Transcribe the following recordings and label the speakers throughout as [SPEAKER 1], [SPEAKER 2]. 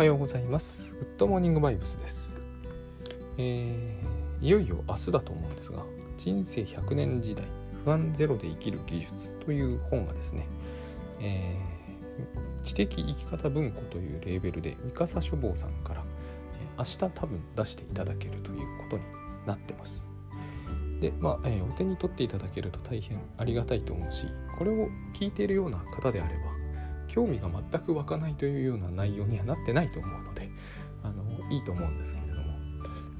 [SPEAKER 1] はようございます。グッドモーニングバイブスです。えー、いよいよ明日だと思うんですが人生100年時代不安ゼロで生きる技術という本がですね、えー、知的生き方文庫というレーベルで三笠書房さんから明日多分出していただけるということになってます。でまあ、えー、お手に取っていただけると大変ありがたいと思うしこれを聞いているような方であれば興味が全く湧かないというような内容にはなってないと思うのであのいいと思うんですけれども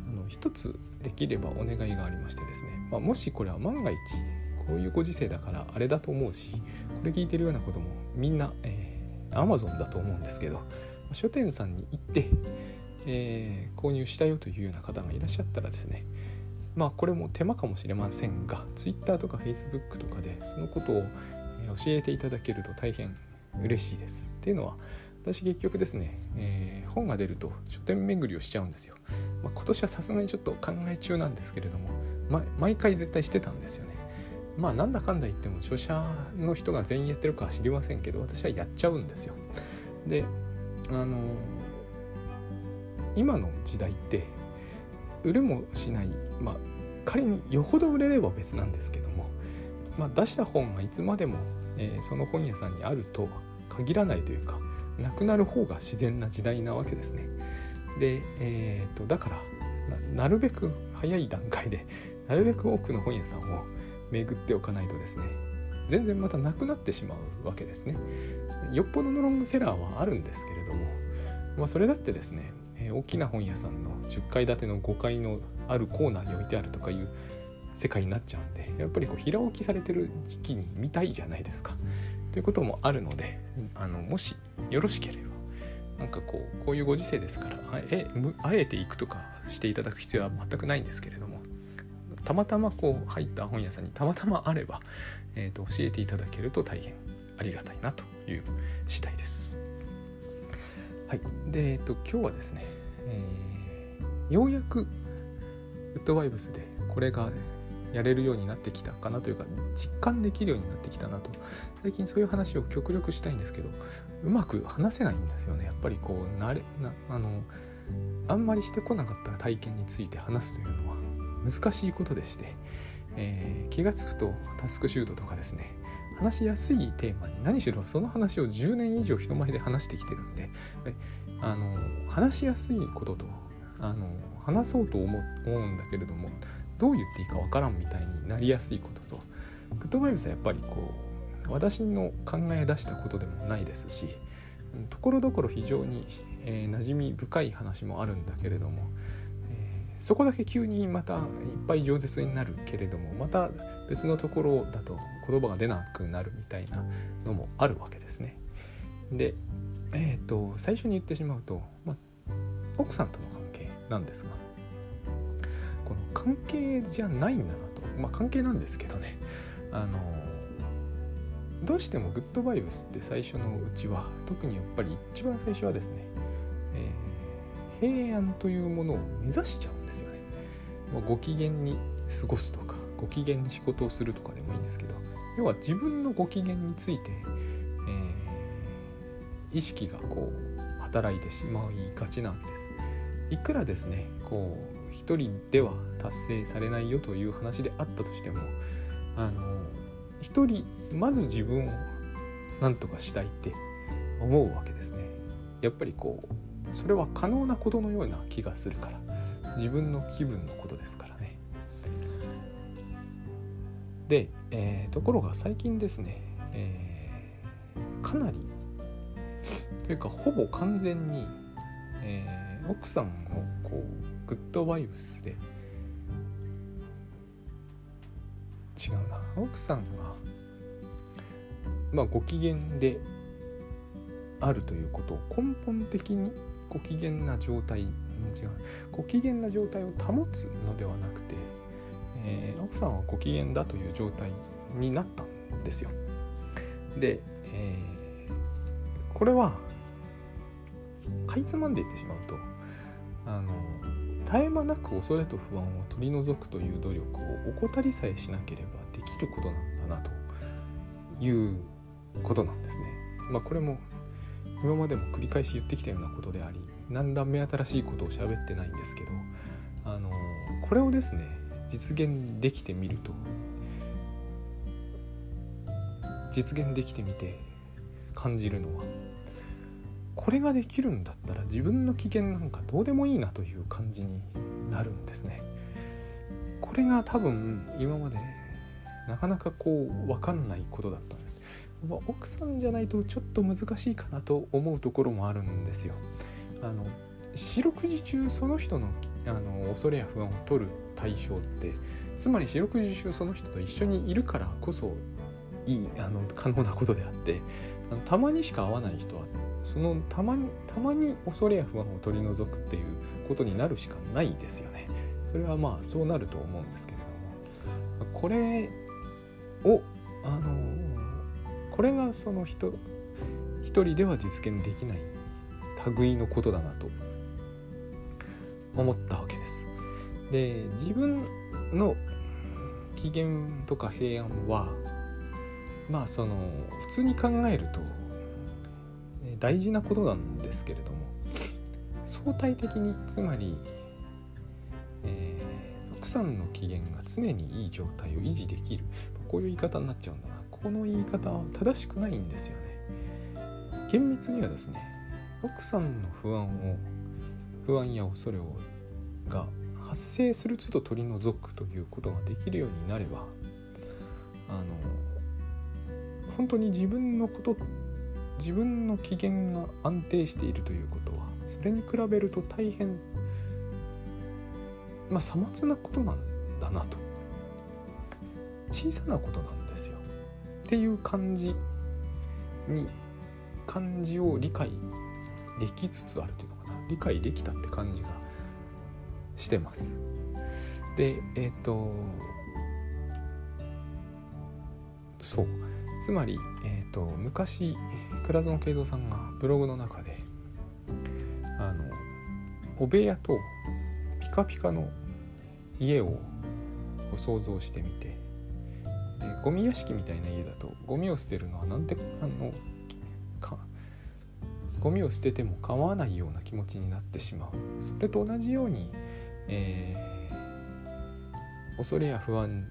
[SPEAKER 1] あの一つできればお願いがありましてですね、まあ、もしこれは万が一こういうご時世だからあれだと思うしこれ聞いてるようなこともみんな、えー、Amazon だと思うんですけど書店さんに行って、えー、購入したよというような方がいらっしゃったらですねまあこれも手間かもしれませんが Twitter とか Facebook とかでそのことを教えていただけると大変嬉しいです。っていうのは私結局ですね、えー、本が出ると書店巡りをしちゃうんですよ。まあ、今年はさすがにちょっと考え中なんですけれども、ま、毎回絶対してたんですよね。まあなんだかんだ言っても著者の人が全員やってるかは知りませんけど私はやっちゃうんですよ。であの今の時代って売れもしないまあ仮によほど売れれば別なんですけども、まあ、出した本がいつまでもえー、その本屋さんにあるとは限らないというかなくなる方が自然な時代なわけですね。で、えーと、だからなるべく早い段階で なるべく多くの本屋さんを巡っておかないとですね全然またなくなってしまうわけですね。よっぽどのロングセラーはあるんですけれども、まあ、それだってですね、えー、大きな本屋さんの10階建ての5階のあるコーナーに置いてあるとかいう世界になっちゃうんでやっぱりこう平置きされてる時期に見たいじゃないですか。ということもあるのであのもしよろしければなんかこうこういうご時世ですからあえあえて行くとかしていただく必要は全くないんですけれどもたまたまこう入った本屋さんにたまたまあれば、えーと、教えていただけると大変ありがたいなという次第です。はい、で、えっ、ー、と今日はですね、えー、ようやくウッドバイブスでこれがやれるようになってきたかなというか実感できるようになってきたなと。最近そういう話を極力したいんですけどうまく話せないんですよね。やっぱりこう慣れなあのあんまりしてこなかった体験について話すというのは難しいことでして、えー、気が付くとタスクシュートとかですね話しやすいテーマに何しろその話を10年以上人前で話してきてるんであの話しやすいこととあの話そうと思うんだけれどもどう言っていいかわからんみたいになりやすいこととグッドバイブスはやっぱりこう私の考え出したことでもないですしところどころ非常に、えー、馴染み深い話もあるんだけれども、えー、そこだけ急にまたいっぱい饒舌になるけれどもまた別のところだと言葉が出なくなるみたいなのもあるわけですね。で、えーと、と最初に言ってしまうと、まあ、奥さんとの関係なんですがこの関係じゃないんだなとまあ関係なんですけどねあのどうしてもグッドバイブスって最初のうちは特にやっぱり一番最初はですね、えー、平安というものを目指しちゃうんですよね。まあ、ご機嫌に過ごすとかご機嫌に仕事をするとかでもいいんですけど要は自分のご機嫌について、えー、意識がこう働いてしまいがちなんです。いくらですねこう一人では達成されないよという話であったとしてもあの一人まず自分を何とかしたいって思うわけですね。やっぱりこうそれは可能なことのような気がするから自分の気分のことですからね。で、えー、ところが最近ですね、えー、かなりというかほぼ完全に、えー、奥さんをこうグッドバイブスで。違うな。奥さんがまあご機嫌であるということ。を根本的にご機嫌な状態違う。ご機嫌な状態を保つのではなくて、えー、奥さんはご機嫌だという状態になったんですよ。で、えー、これはかいつまんでいってしまうとあの絶え間なく恐れと不安を取り除くという努力を怠りさえしなければできることなんだなということなんですね。まあ、これも今までも繰り返し言ってきたようなことであり何ら目新しいことを喋ってないんですけどあのこれをですね実現できてみると実現できてみて感じるのはこれができるんだったら自分の機嫌なんかどうでもいいなという感じになるんですね。これが多分今までなかなかこう分かんないことだったんです。奥さんじゃないとちょっと難しいかなと思うところもあるんですよ。あの四六時中その人のあの恐れや不安を取る対象ってつまり四六時中その人と一緒にいるからこそいいあの可能なことであってあのたまにしか会わない人はそのたまにたまに恐れや不安を取り除くっていうことになるしかないですよね。それはまあそうなると思うんですけれどもこれをあのこれがその人一人では実現できない類のことだなと思ったわけです。で自分の機嫌とか平安はまあその普通に考えると大事なことなんですけれども相対的につまり、えー、奥さんの機嫌が常にいい状態を維持できる。こういう言い方になっちゃうんだな。この言い方は正しくないんですよね。厳密にはですね奥さんの不安を不安や恐れをが発生する都度取り除くということができるようになればあの本当に自分のこと自分の機嫌が安定しているということはそれに比べると大変まあさまつなことなんだなと。小さなことなんですよ。っていう感じに感じを理解できつつあるというのかな。理解できたって感じがしてます。でえっ、ー、とそう。つまり、えーと、昔倉園慶三さんがブログの中であのお部屋とピカピカの家を想像してみてでゴミ屋敷みたいな家だとゴミを捨てるのはなんてあのかゴミを捨てても構わないような気持ちになってしまう。それと同じように、えー、恐れや不安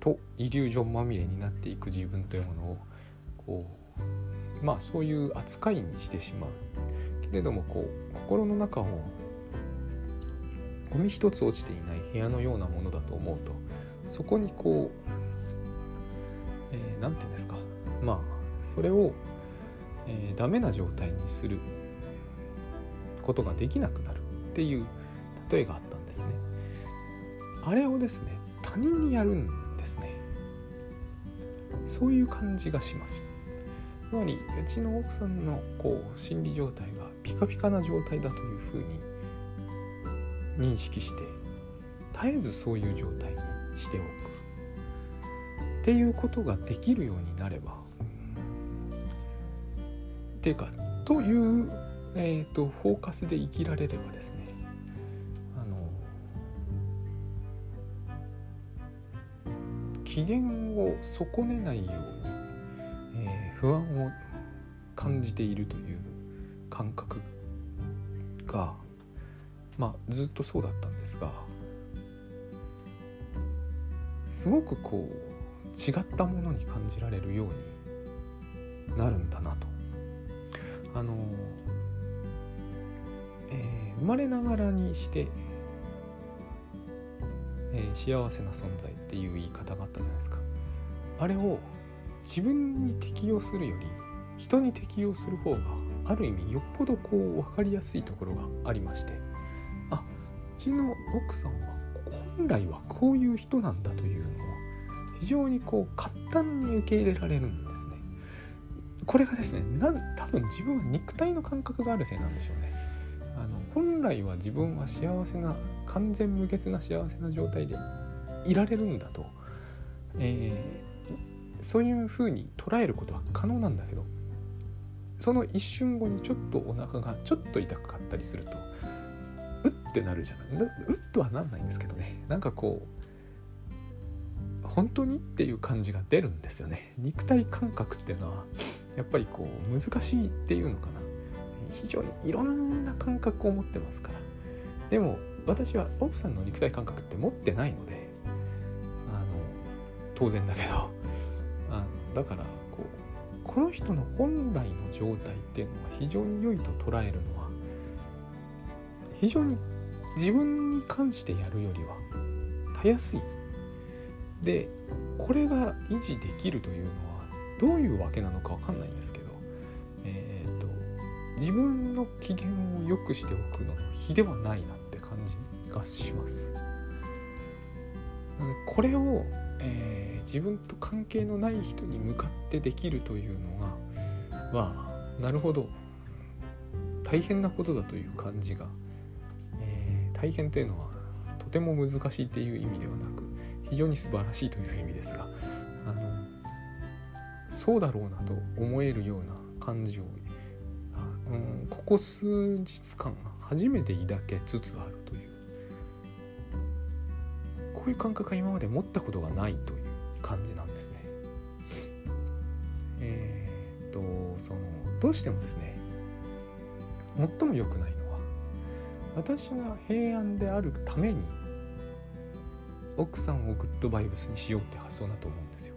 [SPEAKER 1] とイリュージョンまみれになっていく自分というものをこうまあそういう扱いにしてしまうけれどもこう心の中をゴミ一つ落ちていない部屋のようなものだと思うとそこにこう何、えー、て言うんですか？まあそれを、えー、ダメな状態にすることができなくなるっていう例えがあったんですね。あれをですね他人にやるんですね。そういう感じがします。つまりうちの奥さんのこう心理状態がピカピカな状態だというふうに認識して絶えずそういう状態にしておく。っていうことができるようになれば。っていうかという、えーと、とフォーカスで生きられればですね機嫌を損ねないように、えー、不安を感じているという感覚がまあずっとそうだったんですがすごくこう違ったものに感じられるようになるんだなと。あのえー、生まれながらにしてえー、幸せな存在っていう言い方があったじゃないですか。あれを自分に適用するより人に適用する方がある意味よっぽどこう分かりやすいところがありまして。あうちの奥さんは本来はこういう人なんだというのを非常にこう簡単に受け入れられるんですね。これがですねなん多分自分は肉体の感覚があるせいなんでしょうね。あの本来は自分は幸せな完全無欠な幸せな状態でいられるんだと、えー、そういうふうに捉えることは可能なんだけど。その一瞬後にちょっとお腹がちょっと痛かったりするとうってなるじゃない。うっとはなんないんですけどね。なんかこう本当にっていう感じが出るんですよね。肉体感覚っていうのはやっぱりこう難しいっていうのかな。非常にいろんな感覚を持ってますから。でも私は奥さんの肉体感覚って持ってないのであの当然だけどあのだからこうこの人の本来の状態っていうのは非常に良いと捉えるのは非常に自分に関してやるよりはたやすい。でこれが維持できるというのはどういうわけなのか分かんないんですけどえ、ー、と自分の機嫌を良くしておくのの比ではないなって感じがします。これを、えー、自分と関係のない人に向かってできるというのがはなるほど。大変なことだという感じがえ大変というのはとても難しいっていう意味ではなく非常に素晴らしいという意味ですがあのそうだろうなと思えるような感じを、うん、ここ数日間初めて抱けつつあるという。こういう感覚は今まで持ったことがないという感じなんですね。えー、っとそのどうしてもですね最も良くないのは私が平安であるために奥さんをグッドバイブスにしようって発想だと思うんですよ。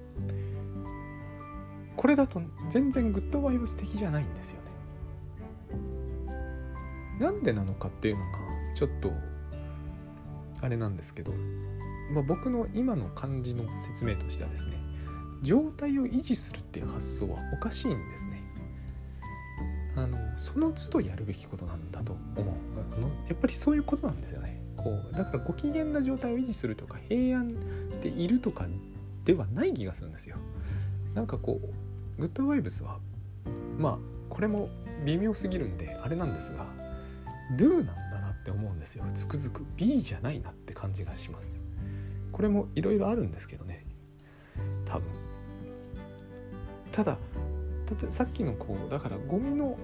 [SPEAKER 1] これだと全然グッドバイブス的じゃないんですよ。ねなんでなのかっていうのがちょっとあれなんですけど、まあ、僕の今の感じの説明としてはですね状態を維持するっていう発想はおかしいんですね。あのその都度やるべきことなんだと思う。あのやっぱりそういうことなんですよね。こうだからご機嫌な状態を維持するとか平安でいるとかではない気がするんですよ。なんかこうグッドバイブスはまあこれも微妙すぎるんであれなんですが Do なんだなって思うんですよ。つくづく。B じゃないなって感じがします。これもいろいろあるんですけどね。多分。たださっきのこうだからゴミの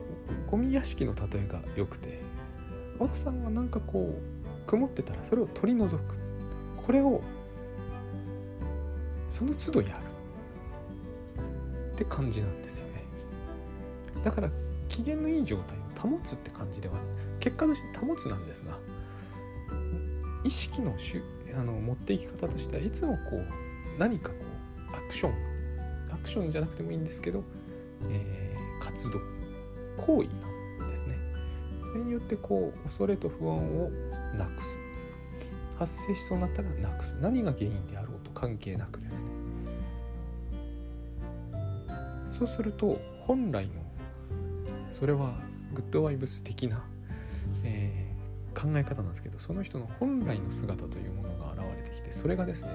[SPEAKER 1] ゴミ屋敷の例えが良くて奥さんがなんかこう曇ってたらそれを取り除く。これをその都度やる。って感じなんですよね。だから機嫌のいい状態を保つって感じでは結果として保つなんですが意識のしゅあの持っていき方としてはいつもこう何かこうアクションアクションじゃなくてもいいんですけどえー、活動行為なんですね。それによってこう恐れと不安をなくす。発生しそうになったらなくす。何が原因であろうと関係なくですね。そうすると本来のそれはグッドワイブス的な、考え方なんですけどその人の本来の姿というものが現れてきてそれがですね、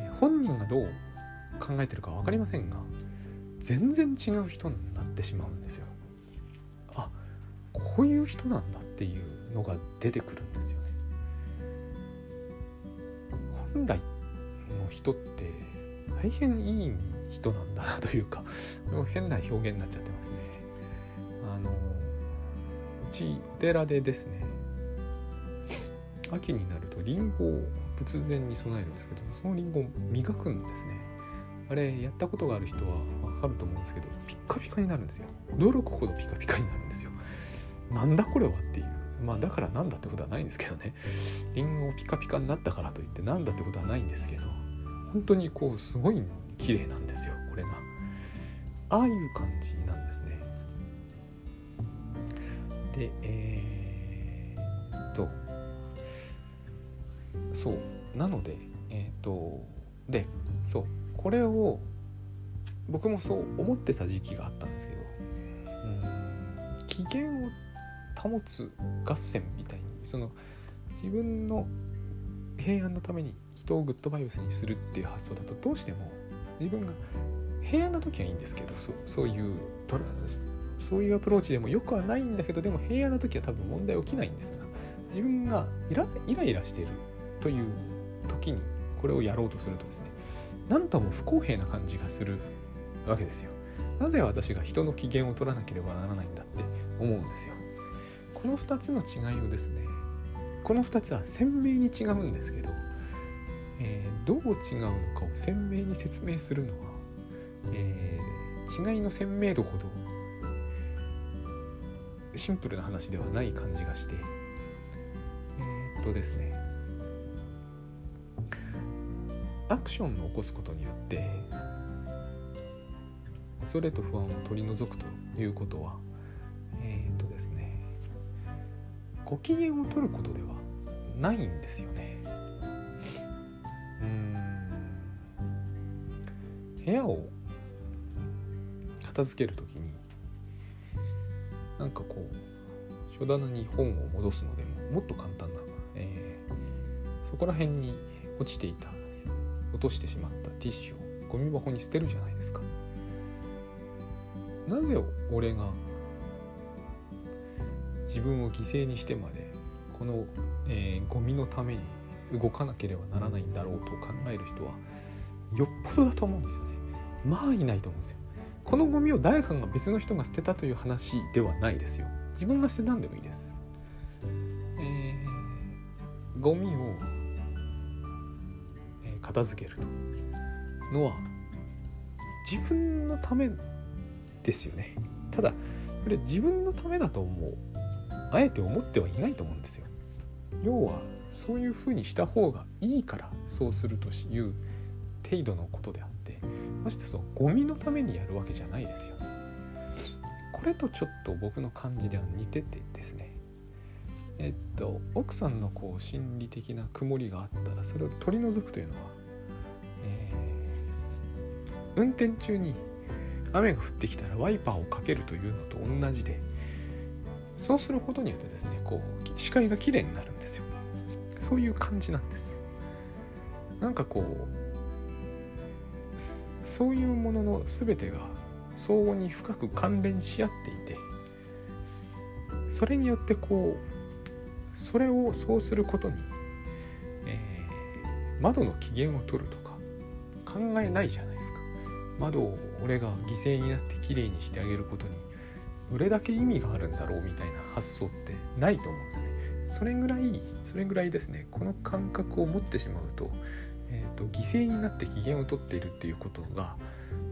[SPEAKER 1] え、本人がどう考えてるか分かりませんが全然違う人になってしまうんですよ。あこういう人なんだっていうのが出てくるんですよね。本来の人って大変いい人なんだなというか変な表現になっちゃってますね。あのうちお寺でですね秋になるとりんごを仏前に備えるんですけどそのりんごを磨くんですね。あれやったことがある人は分かると思うんですけどピッカピカになるんですよ。驚くほどピカピカになるんですよ。なんだこれはっていう。まあだからなんだってことはないんですけどね。リンゴピカピカになったからといってなんだってことはないんですけど本当にこうすごい綺麗なんですよこれが。ああいう感じなんですね。でえそう。なのでえー、っとでそう。これを僕もそう思ってた時期があったんですけどうん機嫌を保つ合戦みたいにその自分の平安のために人をグッドバイブスにするっていう発想だとどうしても自分が平安な時はいいんですけどそそういうトラそういうアプローチでもよくはないんだけどでも平安な時は多分問題起きないんですが自分がイライライラしているという時にこれをやろうとするとですね何とも不公平な感じがするわけですよ。なぜ私が人の機嫌を取らなければならないんだって思うんですよ。この2つの違いをですねこの2つは鮮明に違うんですけど、えー、どう違うのかを鮮明に説明するのは、えー、違いの鮮明度ほどシンプルな話ではない感じがしてえー、っとですねアクションを起こすことによって恐れと不安を取り除くということはえっ、とですねご機嫌を取ることではないんですよね。うん。部屋を片付ける時になんかこう書棚に本を戻すのでももっと簡単な、えー、そこら辺に落ちていた落としてしまったティッシュをゴミ箱に捨てるじゃないですか。なぜ俺が自分を犠牲にしてまでこの、えー、ゴミのために動かなければならないんだろうと考える人はよっぽどだと思うんですよね。まあいないと思うんですよ。このゴミを誰かが別の人が捨てたという話ではないですよ。自分が捨てたんでもいいです、えー、ゴミを、片付けるのは自分のためですよね。ただこれ自分のためだと思うあえて思ってはいないと思うんですよ。要はそういうふうにした方がいいからそうするという程度のことであってましてそのゴミのためにやるわけじゃないですよ。これとちょっと僕の感じでは似ててですね。えっと奥さんのこう心理的な曇りがあったらそれを取り除くというのは、運転中に雨が降ってきたらワイパーをかけるというのと同じでそうすることによってですねこう視界が綺麗になるんですよ。そういう感じなんです。なんかこうそういうものの全てが相互に深く関連し合っていてそれによってこうそれをそうすることに、えー、窓の機嫌を取るとか考えないじゃない。窓を俺が犠牲になってきれいにしてあげることにどれだけ意味があるんだろうみたいな発想ってないと思うんですね。それぐらいそれぐらいですね。この感覚を持ってしまうとえーと、犠牲になって機嫌を取っているっていうことが、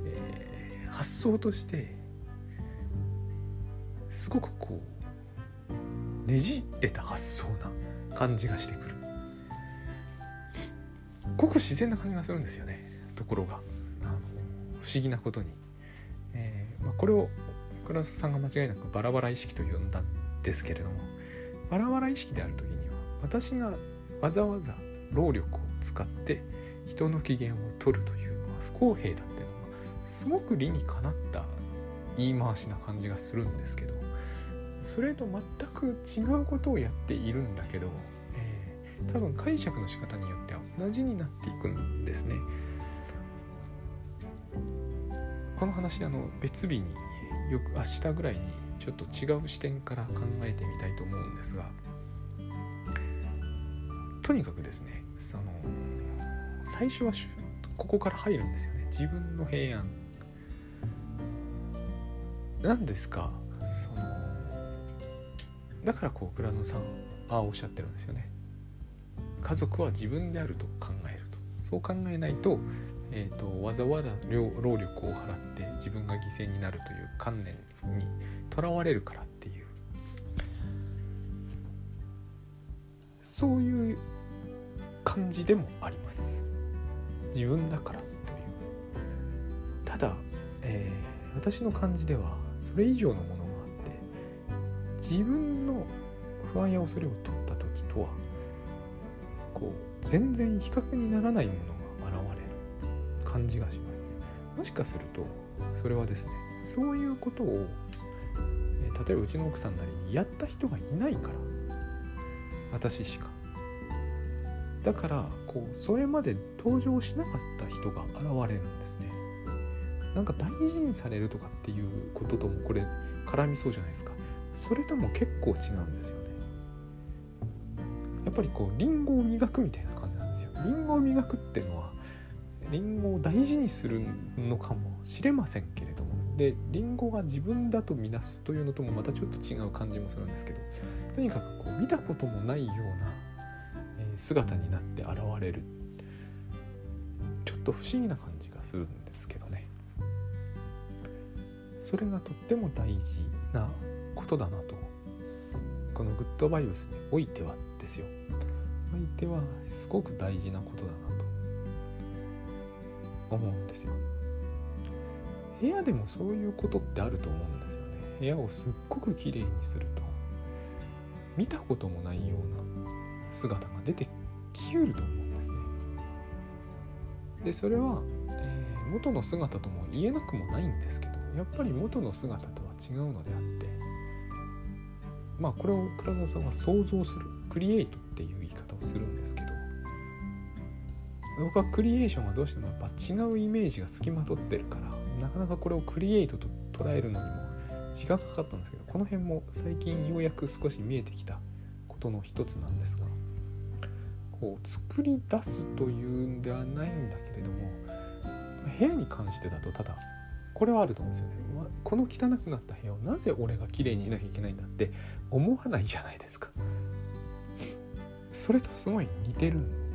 [SPEAKER 1] えー、発想としてすごくこうねじれた発想な感じがしてくる。ごく自然な感じがするんですよねところが。不思議なことに、えーまあ、これを倉田さんが間違いなくバラバラ意識と呼んだんですけれどもバラバラ意識である時には私がわざわざ労力を使って人の機嫌を取るというのは不公平だっていうのがすごく理にかなった言い回しな感じがするんですけどそれと全く違うことをやっているんだけど、えー、多分解釈の仕方によっては同じになっていくんですね。この話あの別日によく明日ぐらいにちょっと違う視点から考えてみたいと思うんですがとにかくですねその最初はここから入るんですよね。自分の平安。何ですかそのだからこう倉野さんああおっしゃってるんですよね。家族は自分であると考えると。そう考えないと,、えーと、わざわざ労力を払って自分が犠牲になるという観念にとらわれるからっていう。そういう感じでもあります。自分だからという。ただ、えー、私の感じではそれ以上のものがあって自分の不安や恐れを取った時とはこう全然比較にならないもの感じがします。もしかするとそれはですねそういうことを、例えばうちの奥さんなりにやった人がいないから私しか。だからこうそれまで登場しなかった人が現れるんですね。なんか大事にされるとかっていうことともこれ絡みそうじゃないですか。それとも結構違うんですよね。やっぱりこうリンゴを磨くみたいな感じなんですよ。リンゴを磨くっていうのはリンゴを大事にするのかもしれませんけれども。でリンゴが自分だとみなすというのともまたちょっと違う感じもするんですけど。とにかくこう見たこともないような姿になって現れる。ちょっと不思議な感じがするんですけどね。それがとっても大事なことだなと。このグッドバイブスにおいてはですよ。おいてはすごく大事なことだなと。思うんですよ。部屋でもそういうことってあると思うんですよね。部屋をすっごく綺麗にすると見たこともないような姿が出てきうると思うんですね。でそれは、えー、元の姿とも言えなくもないんですけどやっぱり元の姿とは違うのであってまあこれを倉澤さんは想像するクリエイトっていう言い方をするんですけど僕はクリエーションはどうしてもやっぱ違うイメージがつきまとってるからなかなかこれをクリエイトと捉えるのにも時間かかったんですけどこの辺も最近ようやく少し見えてきたことの一つなんですがこう作り出すというんではないんだけれども部屋に関してだとただこれはあると思うんですよね。この汚くなった部屋をなぜ俺が綺麗にしなきゃいけないんだって思わないじゃないですか。それとすごい似てるん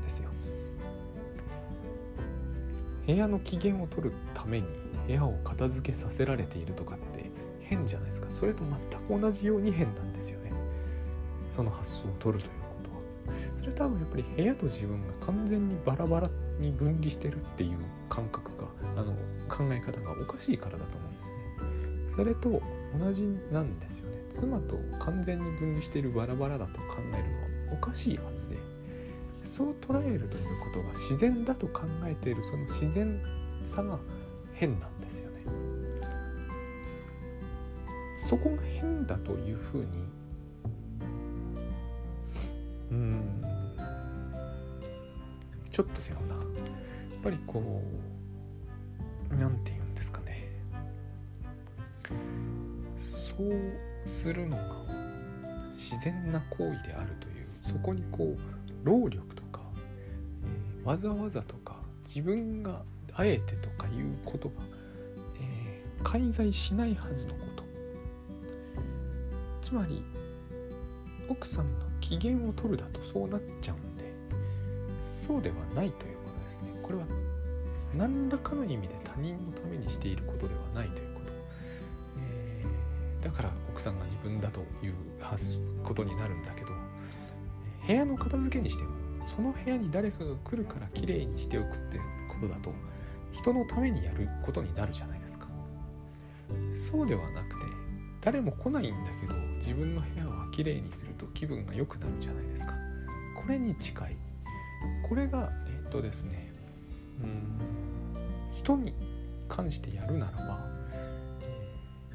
[SPEAKER 1] 部屋の機嫌を取るために部屋を片付けさせられているとかって変じゃないですか。それと全く同じように変なんですよね。その発想を取るということは。それ多分やっぱり部屋と自分が完全にバラバラに分離してるっていう感覚があの考え方がおかしいからだと思うんですね。それと同じなんですよね。妻と完全に分離しているバラバラだと考えるのはおかしいはずでそう捉えるということが自然だと考えているその自然さが変なんですよね。そこが変だというふうにうんちょっと違うなやっぱりこう何て言うんですかねそうするのが自然な行為であるというそこにこう労力と、わざわざとか自分があえてとかいうことが、えー、介在しないはずのこと。つまり奥さんの機嫌を取るだとそうなっちゃうんでそうではないということですね。これは何らかの意味で他人のためにしていることではないということ、えー、だから奥さんが自分だということになるんだけど部屋の片付けにしてもその部屋に誰かが来るから綺麗にしておくってことだと人のためにやることになるじゃないですか。そうではなくて誰も来ないんだけど自分の部屋は綺麗にすると気分が良くなるじゃないですか。これに近い。これがえっとですねうん人に関してやるならば、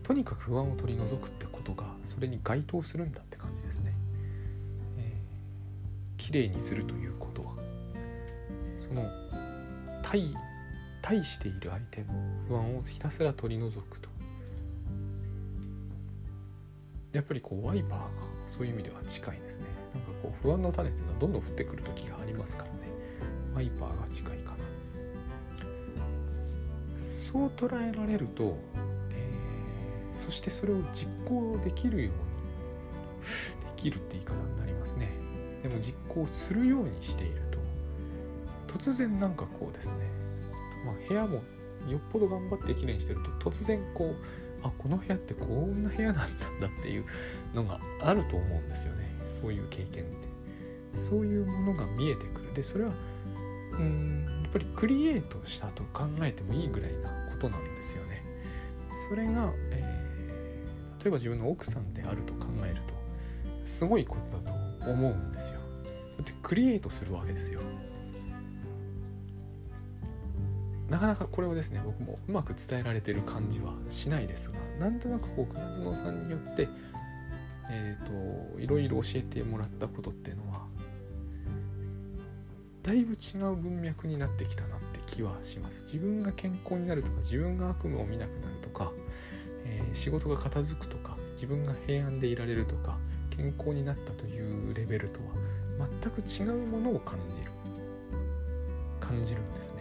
[SPEAKER 1] とにかく不安を取り除くってことがそれに該当するんだって。ー、綺麗にするということはその対対している相手の不安をひたすら取り除くと。やっぱりこうワイパーがそういう意味では近いですね。なんかこう不安の種っていうのはどんどん降ってくる時がありますからね。ワイパーが近いかな。そう捉えられると、えー、そしてそれを実行できるようにできるって言い方になりますね。でも実行するようにしていると。突然なんかこうですね、まあ、部屋もよっぽど頑張ってきれいにしてると突然こうあこの部屋ってこんな部屋なんだっていうのがあると思うんですよね。そういう経験って。そういうものが見えてくる。でそれはうんやっぱりクリエイトしたと考えてもいいぐらいなことなんですよね。それが、えー、例えば自分の奥さんであると考えるとすごいことだと思うんですよ。だってクリエイトするわけですよ。なかなかこれをですね僕もうまく伝えられてる感じはしないですがなんとなくこう熊園さんによってえーと、いろいろ教えてもらったことっていうのはだいぶ違う文脈になってきたなって気はします。自分が健康になるとか自分が悪夢を見なくなるとか、えー、仕事が片付くとか自分が平安でいられるとか健康になったというレベルとは全く違うものを感じる感じるんですね。